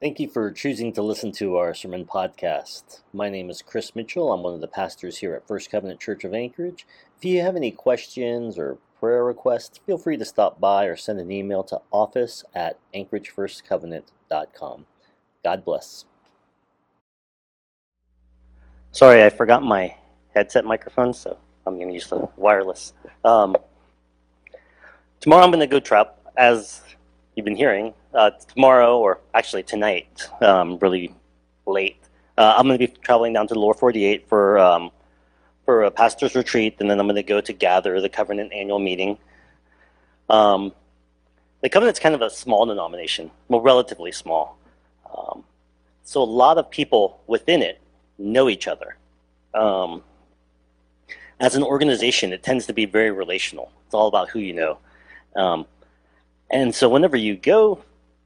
Thank you for choosing to listen to our sermon podcast. My name is Criss Mitchell. I'm one of the pastors here at First Covenant Church of Anchorage. If you have any questions or prayer requests, feel free to stop by or send an email to office at anchoragefirstcovenant.com. God bless. Sorry, I forgot my headset microphone, so I'm going to use the wireless. Um, tomorrow I'm going to go trap, as you've been hearing, uh, tomorrow, or actually tonight, um, really late, uh, I'm going to be traveling down to the lower 48 for um, for a pastor's retreat, and then I'm going to go to gather the Covenant annual meeting. Um, the Covenant's kind of a small denomination, well, relatively small. Um, so a lot of people within it know each other. Um, as an organization, it tends to be very relational. It's all about who you know. And so whenever you go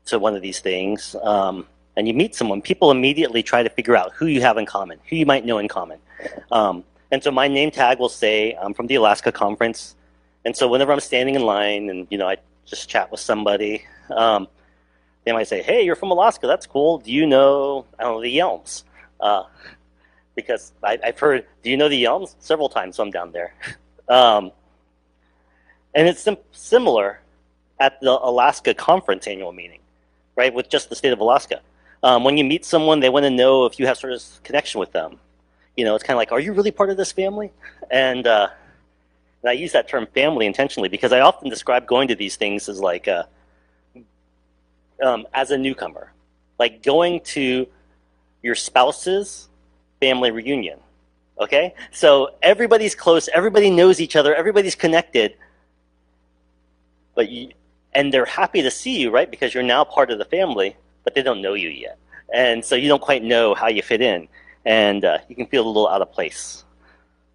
to one of these things um, and you meet someone, people immediately try to figure out who you have in common, who you might know in common. Um, and so my name tag will say I'm from the Alaska conference. And so whenever I'm standing in line and you know I just chat with somebody, um, they might say, "Hey, you're from Alaska. That's cool. Do you know know the Yelms?" Uh, because I, have heard, "Do you know the Yelms?" several times. So I'm down there, um, and it's sim- similar at the Alaska conference annual meeting right, with just the state of Alaska. Um, when you meet someone, they want to know if you have sort of connection with them. You know, it's kind of like, are you really part of this family? And, uh, and I use that term family intentionally because I often describe going to these things as like a, uh, um, as a newcomer, like going to your spouse's family reunion. Okay, so everybody's close, everybody knows each other, everybody's connected, but you, and they're happy to see you, right? Because you're now part of the family, but they don't know you yet, and so you don't quite know how you fit in, and uh, you can feel a little out of place.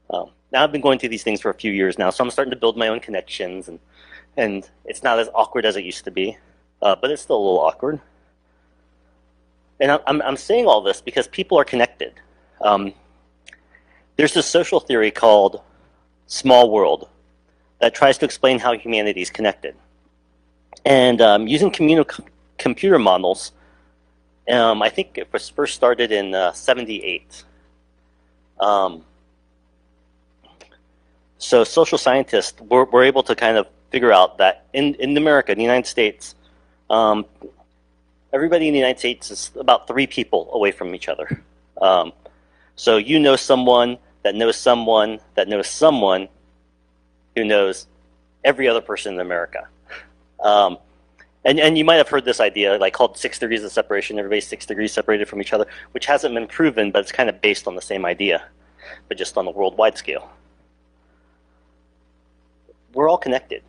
Um, now I've been going through these things for a few years now, so I'm starting to build my own connections, and and it's not as awkward as it used to be, uh, but it's still a little awkward. And I'm I'm saying all this because people are connected. Um, there's this social theory called small world that tries to explain how humanity is connected. And um, using computer models, um, I think it was first started in uh, 78. Um, so social scientists were, were, able to kind of figure out that in, in America, in the United States, um, everybody in the United States is about three people away from each other. Um, so you know someone that knows someone that knows someone who knows every other person in America. Um, and, and you might have heard this idea, like called six degrees of separation. Everybody's six degrees separated from each other, which hasn't been proven, but it's kind of based on the same idea, but just on a worldwide scale. We're all connected,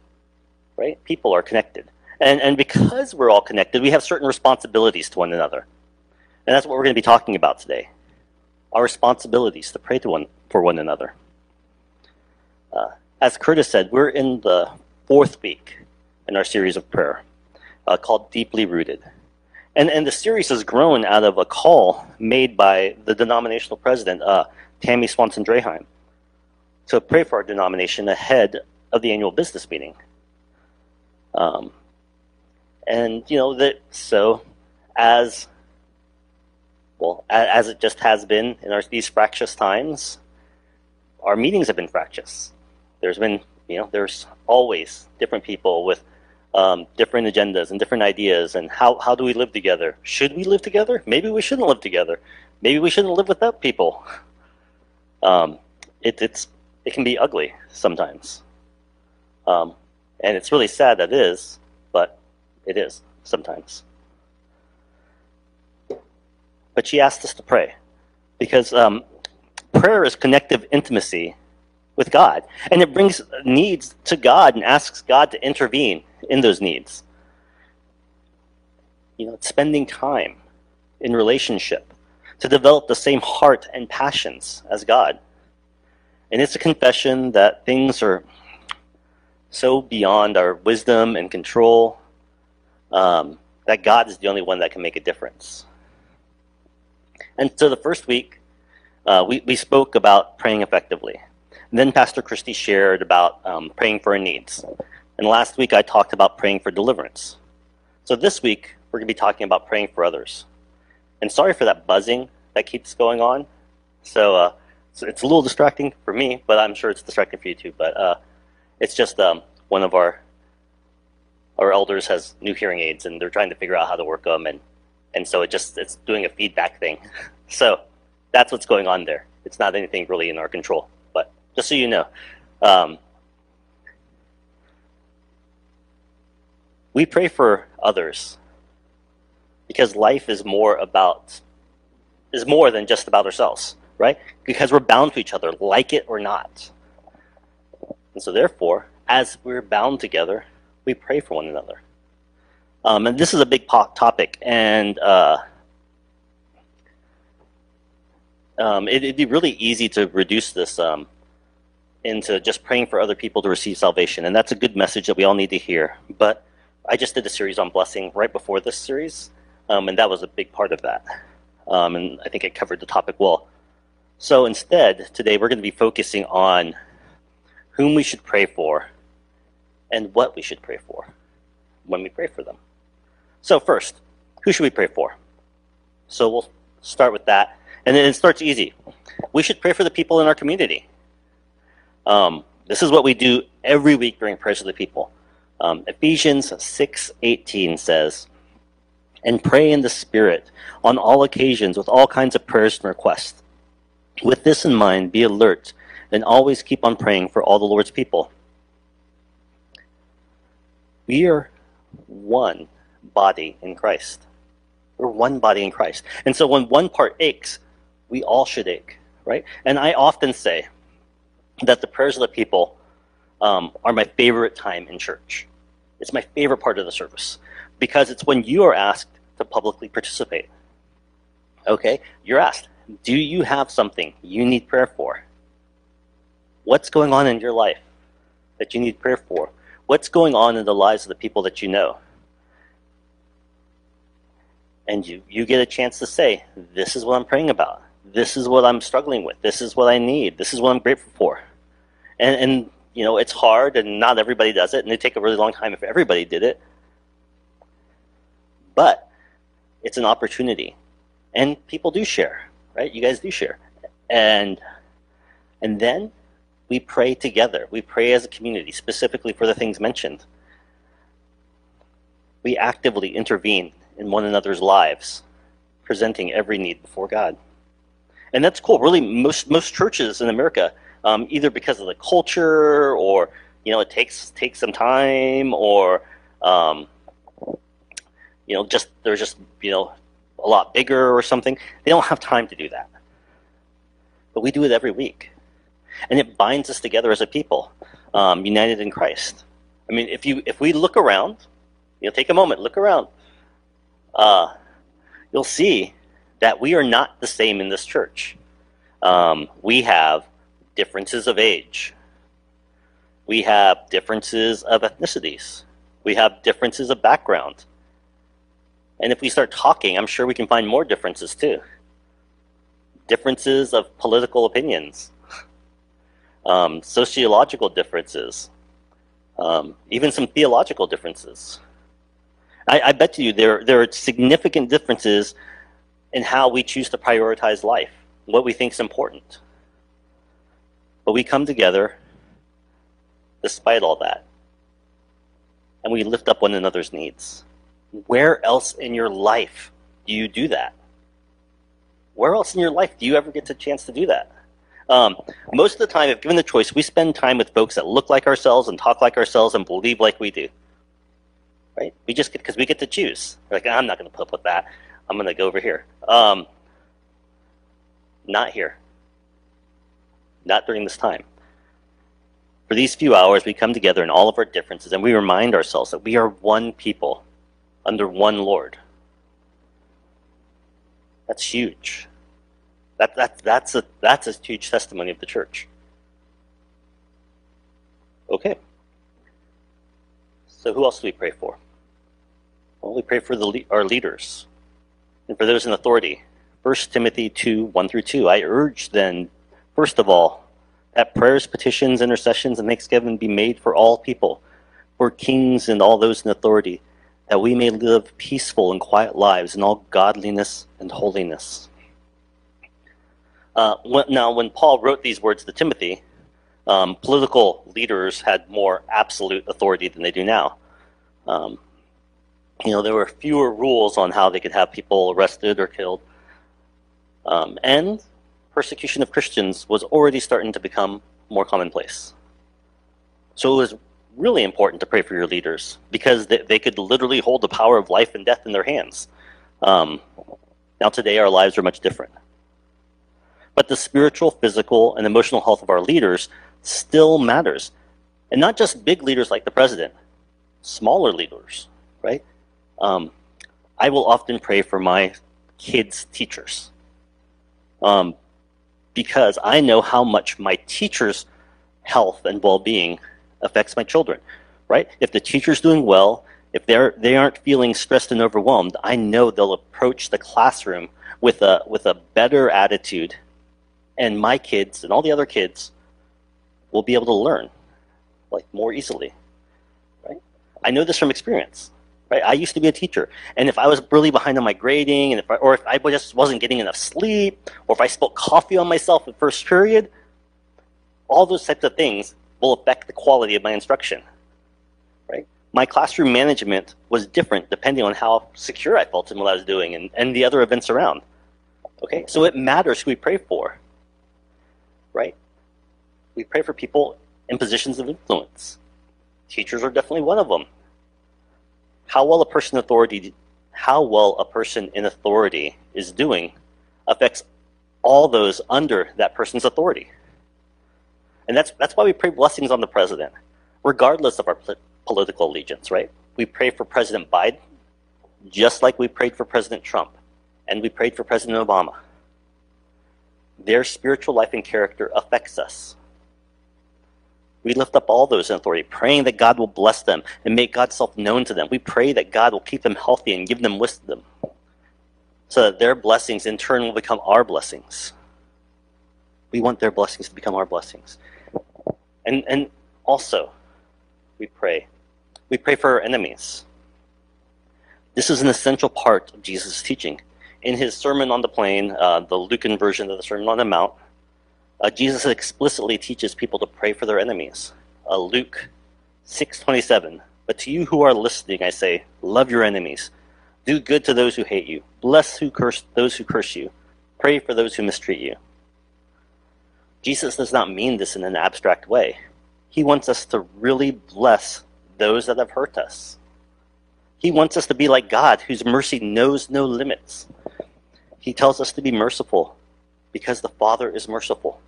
right? People are connected. And, and because we're all connected, we have certain responsibilities to one another. And that's what we're going to be talking about today our responsibilities to pray to one, for one another. Uh, as Curtis said, we're in the fourth week in our series of prayer uh, called Deeply Rooted. And, and the series has grown out of a call made by the denominational president, uh, Tammy Swanson Draheim, to pray for our denomination ahead of the annual business meeting. Um, and, you know, that so as well, as it just has been in our, these fractious times, our meetings have been fractious. There's been, you know, there's always different people with um, different agendas and different ideas and how, how do we live together? Should we live together? Maybe we shouldn't live together. Maybe we shouldn't live without people. Um, it, it's, it can be ugly sometimes. Um, and it's really sad that it is, but it is sometimes. But she asked us to pray because um, prayer is connective intimacy with God. And it brings needs to God and asks God to intervene in those needs. You know, spending time in relationship to develop the same heart and passions as God. And it's a confession that things are so beyond our wisdom and control um, that God is the only one that can make a difference. And so the first week, uh, we, we spoke about praying effectively. And then Pastor Christie shared about um, praying for our needs. And last week I talked about praying for deliverance. So this week we're going to be talking about praying for others. And sorry for that buzzing that keeps going on. So, uh, so it's a little distracting for me, but I'm sure it's distracting for you too. But uh, it's just um, one of our our elders has new hearing aids, and they're trying to figure out how to work them, and and so it just it's doing a feedback thing. So that's what's going on there. It's not anything really in our control, but just so you know. Um, we pray for others because life is more about is more than just about ourselves right? Because we're bound to each other like it or not. And so therefore as we're bound together we pray for one another. Um, and this is a big topic and uh, um, it, would be really easy to reduce this um, into just praying for other people to receive salvation. And that's a good message that we all need to hear. But I just did a series on blessing right before this series, um, and that was a big part of that. Um, and I think it covered the topic well. So instead, today we're going to be focusing on whom we should pray for and what we should pray for when we pray for them. So, first, who should we pray for? So, we'll start with that. And then it starts easy. We should pray for the people in our community. Um, this is what we do every week during prayers for the people. Um, Ephesians 6:18 says, "And pray in the Spirit on all occasions with all kinds of prayers and requests. With this in mind, be alert and always keep on praying for all the Lord's people." We are one body in Christ. We're one body in Christ. And so when one part aches, we all should ache, right? And I often say that the prayers of the people um, are my favorite time in church. It's my favorite part of the service because it's when you are asked to publicly participate. Okay, you're asked, do you have something you need prayer for? What's going on in your life that you need prayer for? What's going on in the lives of the people that you know? And you, you get a chance to say, this is what I'm praying about. This is what I'm struggling with. This is what I need. This is what I'm grateful for. And, and you know, it's hard and not everybody does it, and it'd take a really long time if everybody did it. But it's an opportunity. And people do share, right? You guys do share. And and then we pray together. We pray as a community, specifically for the things mentioned. We actively intervene in one another's lives, presenting every need before God. And that's cool. Really, most most churches in America um, either because of the culture or you know it takes takes some time or um, you know just they're just you know a lot bigger or something. They don't have time to do that, but we do it every week, and it binds us together as a people, um, united in Christ. I mean, if you if we look around, you know, take a moment, look around. Uh, you'll see that we are not the same in this church. Um, we have differences of age. We have differences of ethnicities. We have differences of background. And if we start talking, I'm sure we can find more differences too. Differences of political opinions, um, sociological differences, um, even some theological differences. I, I bet you there, there are significant differences in how we choose to prioritize life, what we think is important. But we come together despite all that. And we lift up one another's needs. Where else in your life do you do that? Where else in your life do you ever get the chance to do that? Um, most of the time, if given the choice, we spend time with folks that look like ourselves and talk like ourselves and believe like we do. Right? We just get because we get to choose. We're like, I'm not going to put up with that. I'm going to go over here. Um, not here not during this time. For these few hours, we come together in all of our differences and we remind ourselves that we are one people under one Lord. That's huge. That, that, that's, a, that's a huge testimony of the church. Okay. So, who else do we pray for? Well, we pray for the, our leaders and for those in authority. 1 Timothy 2 1 through 2. I urge then, First of all, that prayers, petitions, intercessions, and thanksgiving be made for all people, for kings and all those in authority, that we may live peaceful and quiet lives in all godliness and holiness. Uh, now, when Paul wrote these words to Timothy, um, political leaders had more absolute authority than they do now. Um, you know, there were fewer rules on how they could have people arrested or killed. Um, and persecution of Christians was already starting to become more commonplace. So it was really important to pray for your leaders because they, they could literally hold the power of life and death in their hands. Um, now, today, our lives are much different. But the spiritual, physical, and emotional health of our leaders still matters. And not just big leaders like the president, smaller leaders, right? Um, I will often pray for my kids' teachers um, because I know how much my teachers' health and well-being affects my children, right? If the teacher's doing well, if they're they aren't feeling stressed and overwhelmed, I know they'll approach the classroom with a with a better attitude, and my kids and all the other kids will be able to learn like more easily, right? I know this from experience. Right? I used to be a teacher, and if I was really behind on my grading, and if I, or if I just wasn't getting enough sleep, or if I spilled coffee on myself in first period, all those types of things will affect the quality of my instruction. Right? My classroom management was different depending on how secure I felt in what I was doing and, and the other events around. Okay, so it matters who we pray for. Right? We pray for people in positions of influence. Teachers are definitely one of them how well a person authority how well a person in authority is doing affects all those under that person's authority. And that's that's why we pray blessings on the president, regardless of our political allegiance, right? We pray for President Biden just like we prayed for President Trump and we prayed for President Obama. Their spiritual life and character affects us. We lift up all those in authority, praying that God will bless them and make God's self known to them. We pray that God will keep them healthy and give them wisdom so that their blessings in turn will become our blessings. We want their blessings to become our blessings. And, and also, we pray. We pray for our enemies. This is an essential part of Jesus' teaching. In his Sermon on the Plain, uh, the Lucan version of the Sermon on the Mount, uh, Jesus explicitly teaches people to pray for their enemies. Uh, Luke 6:27. But to you who are listening, I say, love your enemies. Do good to those who hate you. Bless who curse those who curse you. Pray for those who mistreat you. Jesus does not mean this in an abstract way. He wants us to really bless those that have hurt us. He wants us to be like God, whose mercy knows no limits. He tells us to be merciful because the Father is merciful.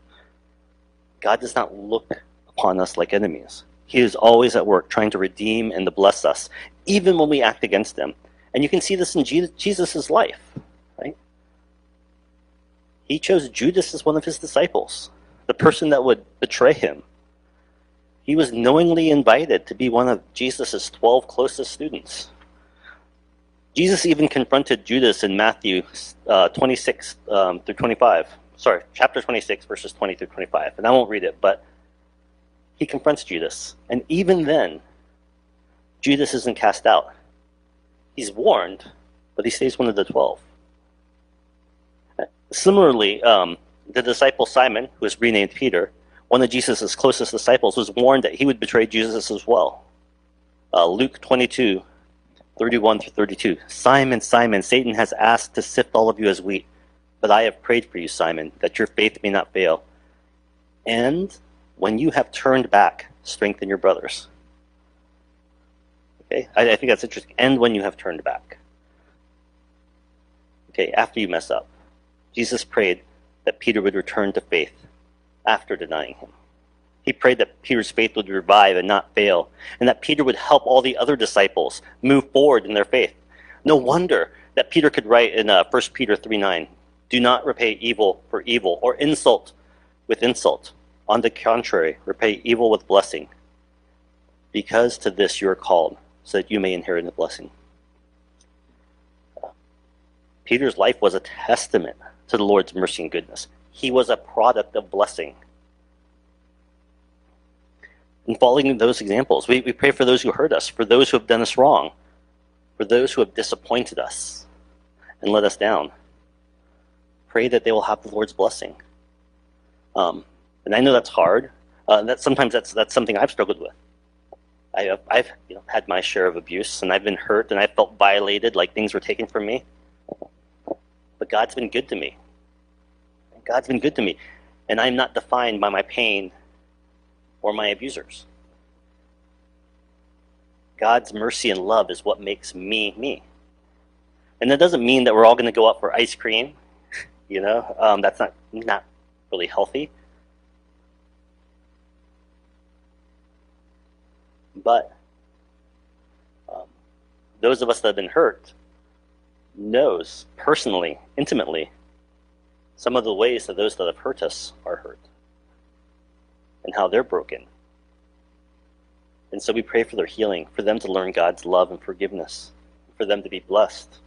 God does not look upon us like enemies. He is always at work trying to redeem and to bless us, even when we act against Him. And you can see this in Jesus' life, right? He chose Judas as one of His disciples, the person that would betray Him. He was knowingly invited to be one of Jesus' 12 closest students. Jesus even confronted Judas in Matthew uh, 26 um, through 25 sorry, chapter 26, verses 20 through 25. And I won't read it, but he confronts Judas. And even then, Judas isn't cast out. He's warned, but he stays one of the 12. Similarly, um, the disciple Simon, who is renamed Peter, one of Jesus' closest disciples, was warned that he would betray Jesus as well. Uh, Luke 22, 31 through 32. Simon, Simon, Satan has asked to sift all of you as wheat. But I have prayed for you, Simon, that your faith may not fail. And when you have turned back, strengthen your brothers. Okay, I, I think that's interesting. And when you have turned back. Okay, after you mess up. Jesus prayed that Peter would return to faith after denying him. He prayed that Peter's faith would revive and not fail, and that Peter would help all the other disciples move forward in their faith. No wonder that Peter could write in uh, 1 Peter 3 9, do not repay evil for evil or insult with insult. On the contrary, repay evil with blessing, because to this you are called, so that you may inherit the blessing. Peter's life was a testament to the Lord's mercy and goodness. He was a product of blessing. In following those examples, we, we pray for those who hurt us, for those who have done us wrong, For those who have disappointed us and let us down, pray that they will have the Lord's blessing. Um, and I know that's hard. Uh, that sometimes that's that's something I've struggled with. I have, I've you know, had my share of abuse, and I've been hurt, and I felt violated, like things were taken from me. But God's been good to me. God's been good to me, and I'm not defined by my pain or my abusers. God's mercy and love is what makes me me. And that doesn't mean that we're all going to go out for ice cream. You know, um, that's not not really healthy. But um, those of us that have been hurt knows personally, intimately, some of the ways that those that have hurt us are hurt and how they're broken. And so we pray for their healing, for them to learn God's love and forgiveness, for them to be blessed,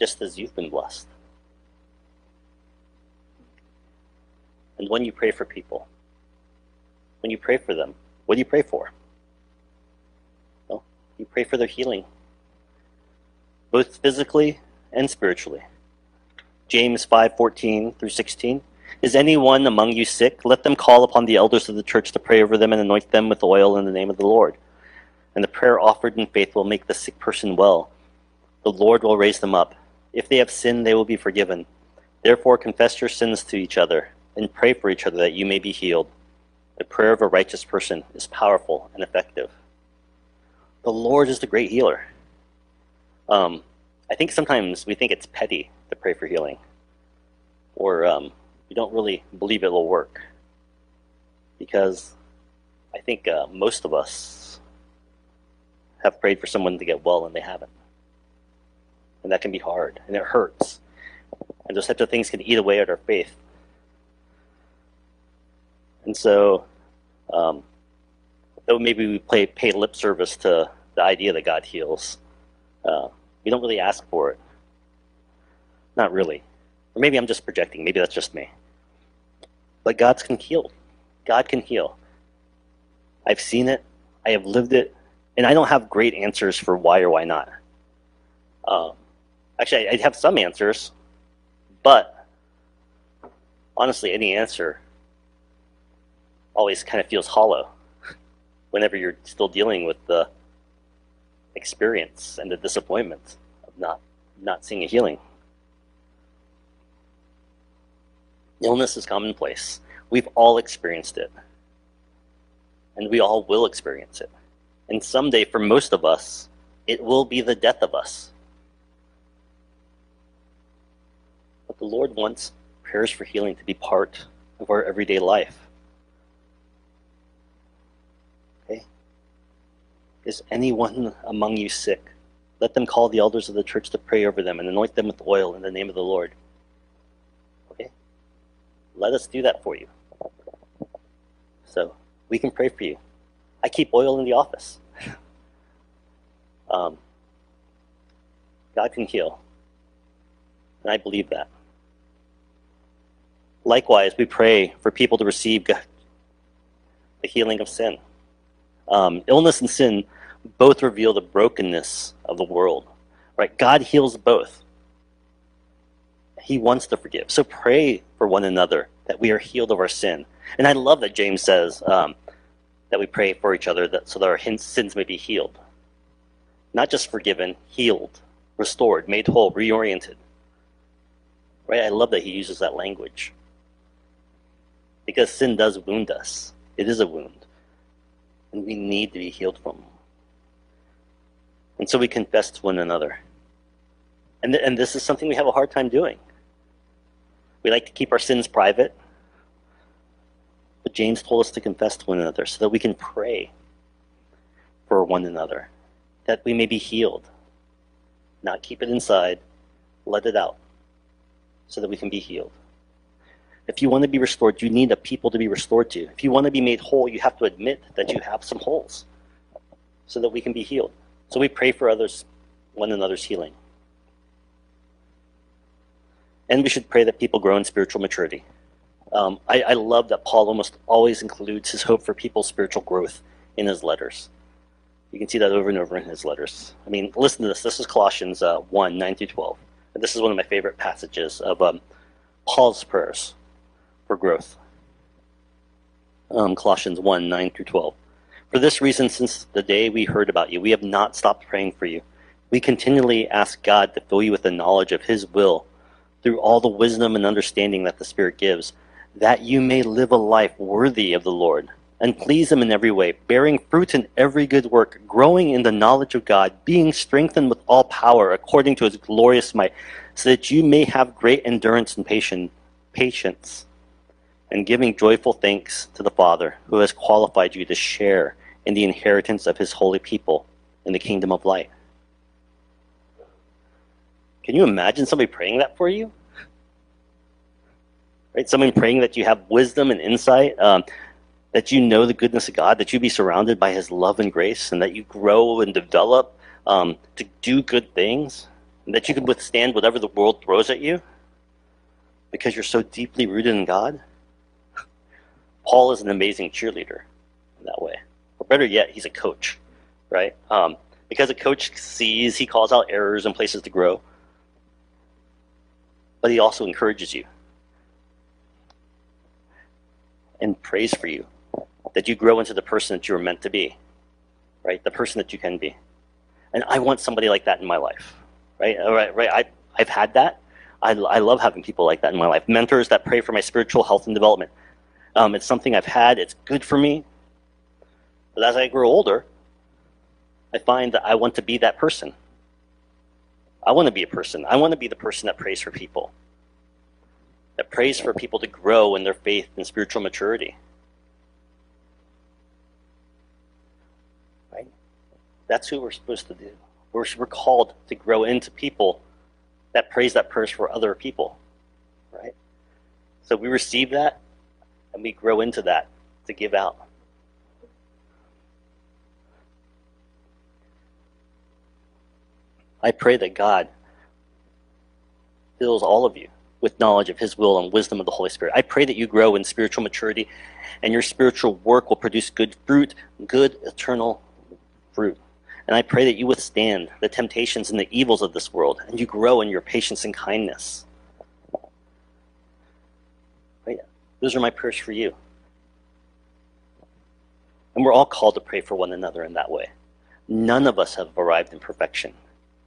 just as you've been blessed. And when you pray for people, when you pray for them, what do you pray for? Well, you pray for their healing, both physically and spiritually. James 5:14 through 16. Is anyone among you sick? Let them call upon the elders of the church to pray over them and anoint them with oil in the name of the Lord. And the prayer offered in faith will make the sick person well. The Lord will raise them up. If they have sinned, they will be forgiven. Therefore, confess your sins to each other and pray for each other that you may be healed. The prayer of a righteous person is powerful and effective. The Lord is the great healer. Um, I think sometimes we think it's petty to pray for healing, or um, we don't really believe it will work. Because I think uh, most of us have prayed for someone to get well and they haven't. And that can be hard and it hurts. And those types of things can eat away at our faith. And so, um, though maybe we play, pay lip service to the idea that God heals, uh, we don't really ask for it. Not really. Or maybe I'm just projecting. Maybe that's just me. But God can heal. God can heal. I've seen it. I have lived it. And I don't have great answers for why or why not. Um, actually, I have some answers. But honestly, any answer always kind of feels hollow whenever you're still dealing with the experience and the disappointment of not not seeing a healing. Illness is commonplace. We've all experienced it. And we all will experience it. And someday, for most of us, it will be the death of us. But the Lord wants prayers for healing to be part of our everyday life. Is anyone among you sick? Let them call the elders of the church to pray over them and anoint them with oil in the name of the Lord. Okay? Let us do that for you. So we can pray for you. I keep oil in the office. um, God can heal. And I believe that. Likewise, we pray for people to receive God, the healing of sin. Um, illness and sin both reveal the brokenness of the world. Right? God heals both. He wants to forgive. So pray for one another that we are healed of our sin. And I love that James says um, that we pray for each other that, so that our sins may be healed. Not just forgiven, healed, restored, made whole, reoriented. Right? I love that he uses that language. Because sin does wound us. It is a wound. And we need to be healed from. And so we confess to one another. And, th- and this is something we have a hard time doing. We like to keep our sins private. But James told us to confess to one another so that we can pray for one another, that we may be healed. Not keep it inside, let it out, so that we can be healed. If you want to be restored, you need a people to be restored to. If you want to be made whole, you have to admit that you have some holes so that we can be healed. So we pray for others, one another's healing. And we should pray that people grow in spiritual maturity. Um, I, I, love that Paul almost always includes his hope for people's spiritual growth in his letters. You can see that over and over in his letters. I mean, listen to this. This is Colossians uh, 1 9 through 12. And this is one of my favorite passages of um, Paul's prayers for growth. Um, Colossians 1 9 through 12. For this reason, since the day we heard about you, we have not stopped praying for you. We continually ask God to fill you with the knowledge of His will through all the wisdom and understanding that the Spirit gives, that you may live a life worthy of the Lord and please Him in every way, bearing fruit in every good work, growing in the knowledge of God, being strengthened with all power according to His glorious might, so that you may have great endurance and patience, and giving joyful thanks to the Father who has qualified you to share in the inheritance of His holy people in the kingdom of light. Can you imagine somebody praying that for you? Right? Someone praying that you have wisdom and insight. Um, that you know the goodness of God, that you be surrounded by His love and grace, and that you grow and develop um, to do good things, and that you can withstand whatever the world throws at you because you're so deeply rooted in God. Paul is an amazing cheerleader in that way. Or better yet, he's a coach, right? Um, because a coach sees, he calls out errors and places to grow, but he also encourages you and prays for you that you grow into the person that you were meant to be, right? The person that you can be. And I want somebody like that in my life, right? Right, right. I, I've had that. I, I love having people like that in my life. Mentors that pray for my spiritual health and development. Um, it's something I've had. It's good for me. But as I grow older, I find that I want to be that person. I want to be a person. I want to be the person that prays for people, that prays for people to grow in their faith and spiritual maturity. Right? That's who we're supposed to do. We're, we're called to grow into people that praise that prayer for other people, right? So we receive that and we grow into that to give out. I pray that God fills all of you with knowledge of His will and wisdom of the Holy Spirit. I pray that you grow in spiritual maturity and your spiritual work will produce good fruit, good eternal fruit. And I pray that you withstand the temptations and the evils of this world, and you grow in your patience and kindness. Right? Those are my prayers for you. And we're all called to pray for one another in that way. None of us have arrived in perfection.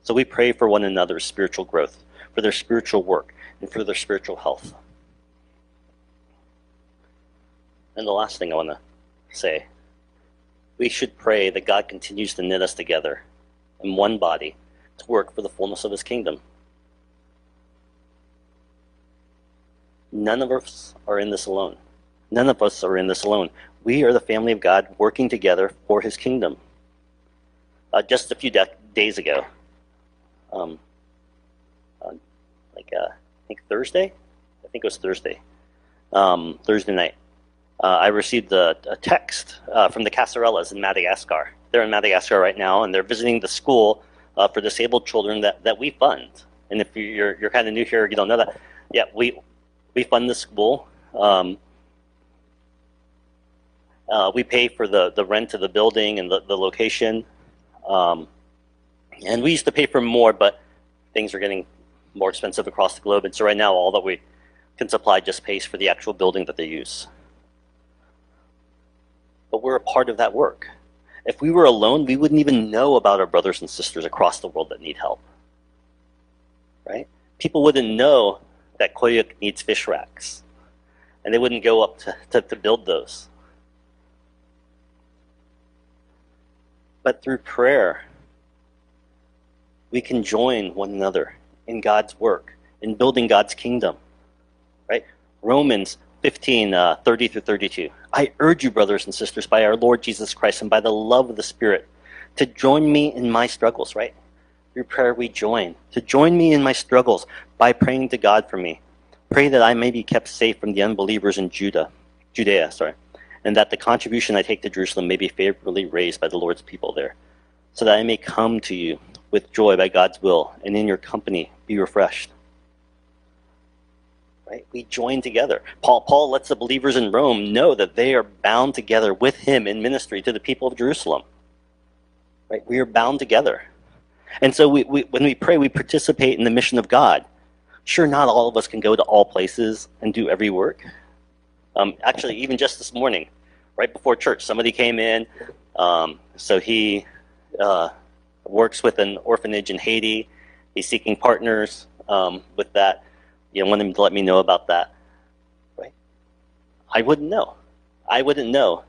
So we pray for one another's spiritual growth, for their spiritual work, and for their spiritual health. And the last thing I want to say we should pray that God continues to knit us together in one body to work for the fullness of his kingdom. None of us are in this alone. None of us are in this alone. We are the family of God working together for his kingdom. Uh, just a few de- days ago, um, uh, like uh, I think Thursday, I think it was Thursday, um, Thursday night, uh, I received a, a text uh, from the Casarellas in Madagascar. They're in Madagascar right now, and they're visiting the school uh, for disabled children that, that we fund. And if you're, you're kind of new here, you don't know that. Yeah, we, we fund the school. Um, uh, we pay for the, the rent of the building and the, the location. Um, and we used to pay for more, but things are getting more expensive across the globe. And so right now, all that we can supply just pays for the actual building that they use but we're a part of that work. If we were alone, we wouldn't even know about our brothers and sisters across the world that need help. Right? People wouldn't know that Koyuk needs fish racks, and they wouldn't go up to, to, to build those. But through prayer, we can join one another in God's work, in building God's kingdom. Right? Romans 15, uh, 30 through 32. I urge you, brothers and sisters, by our Lord Jesus Christ and by the love of the Spirit, to join me in my struggles, right? Through prayer, we join. To join me in my struggles by praying to God for me. Pray that I may be kept safe from the unbelievers in Judah, Judea, sorry, and that the contribution I take to Jerusalem may be favorably raised by the Lord's people there, so that I may come to you with joy by God's will, and in your company be refreshed. Right? We join together. Paul, Paul lets the believers in Rome know that they are bound together with him in ministry to the people of Jerusalem. Right? We are bound together. And so we, we, when we pray, we participate in the mission of God. Sure, not all of us can go to all places and do every work. Um, actually, even just this morning, right before church, somebody came in. Um, so he uh, works with an orphanage in Haiti. He's seeking partners um, with that. You know, want him to let me know about that. Right? I wouldn't know. I wouldn't know.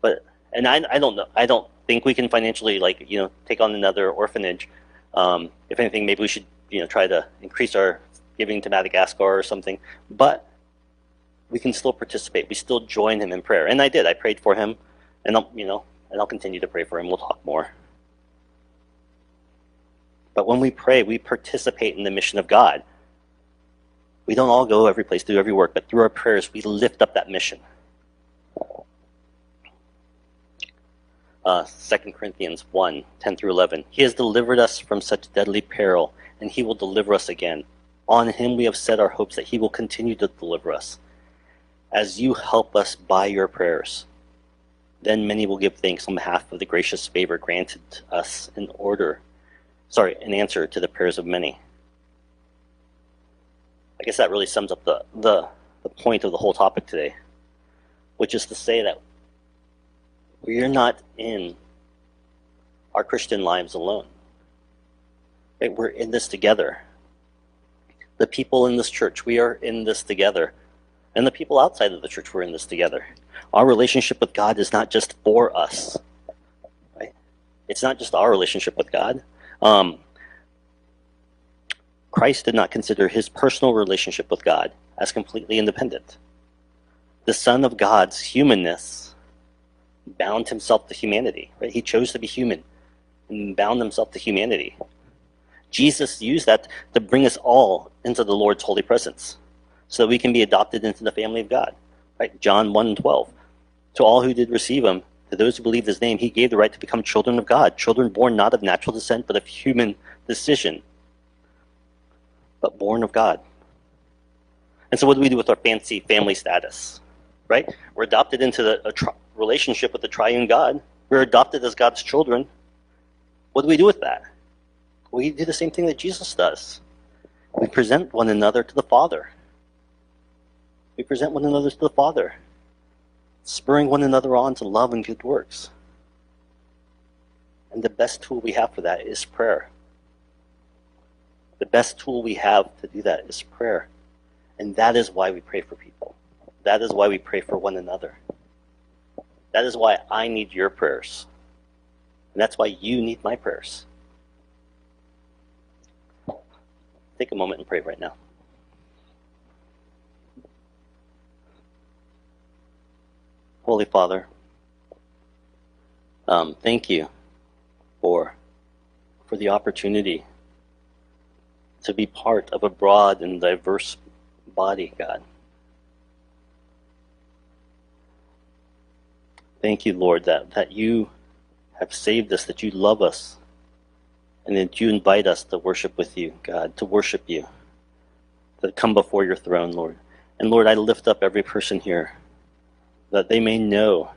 But and I, I don't know. I don't think we can financially like you know take on another orphanage. Um, if anything, maybe we should you know try to increase our giving to Madagascar or something. But we can still participate. We still join him in prayer, and I did. I prayed for him, and I'll, you know, and I'll continue to pray for him. We'll talk more. But when we pray, we participate in the mission of God. We don't all go every place, do every work, but through our prayers, we lift up that mission. Uh, 2 Corinthians 1 10 through 11. He has delivered us from such deadly peril, and he will deliver us again. On him we have set our hopes that he will continue to deliver us as you help us by your prayers. Then many will give thanks on behalf of the gracious favor granted us in order, sorry, in answer to the prayers of many. I guess that really sums up the, the, the point of the whole topic today, which is to say that we are not in our Christian lives alone. Right? We're in this together. The people in this church, we are in this together and the people outside of the church we're in this together. Our relationship with God is not just for us. Right? It's not just our relationship with God. Um, Christ did not consider his personal relationship with God as completely independent. The Son of God's humanness bound himself to humanity. Right? He chose to be human and bound himself to humanity. Jesus used that to bring us all into the Lord's holy presence so that we can be adopted into the family of God. Right? John 1 12. To all who did receive him, to those who believed his name, he gave the right to become children of God, children born not of natural descent, but of human decision, but born of God. And so, what do we do with our fancy family status? Right? We're adopted into the, a relationship with the triune God. We're adopted as God's children. What do we do with that? We do the same thing that Jesus does. We present one another to the Father. We present one another to the Father, spurring one another on to love and good works. And the best tool we have for that is prayer. The best tool we have to do that is prayer. And that is why we pray for people. That is why we pray for one another. That is why I need your prayers. And that's why you need my prayers. Take a moment and pray right now. Holy Father, um, thank you for for the opportunity to be part of a broad and diverse body, God. Thank you, Lord, that, that you have saved us, that you love us, and that you invite us to worship with you, God, to worship you, to come before your throne, Lord. And Lord, I lift up every person here that they may know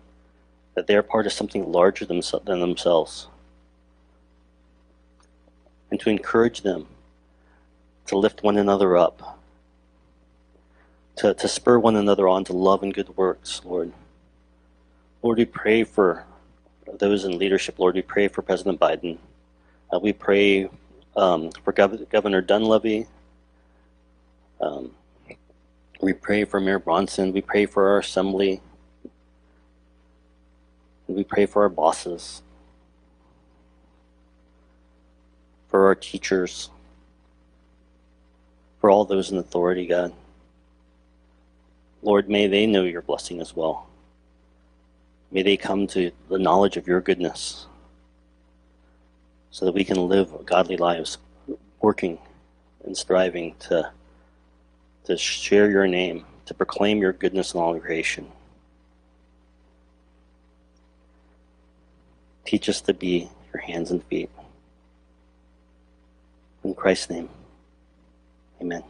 that they are part of something larger than themselves, and to encourage them to lift one another up, to, to spur one another on to love and good works, Lord. Lord, we pray for those in leadership. Lord, we pray for President Biden. Uh, we pray um, for Gov- Governor Dunleavy. Um, we pray for Mayor Bronson. We pray for our assembly. We pray for our bosses, for our teachers, for all those in authority, God. Lord, may they know your blessing as well. May they come to the knowledge of your goodness so that we can live godly lives, working and striving to, to share your name, to proclaim your goodness in all creation. Teach us to be your hands and feet. In Christ's name, amen.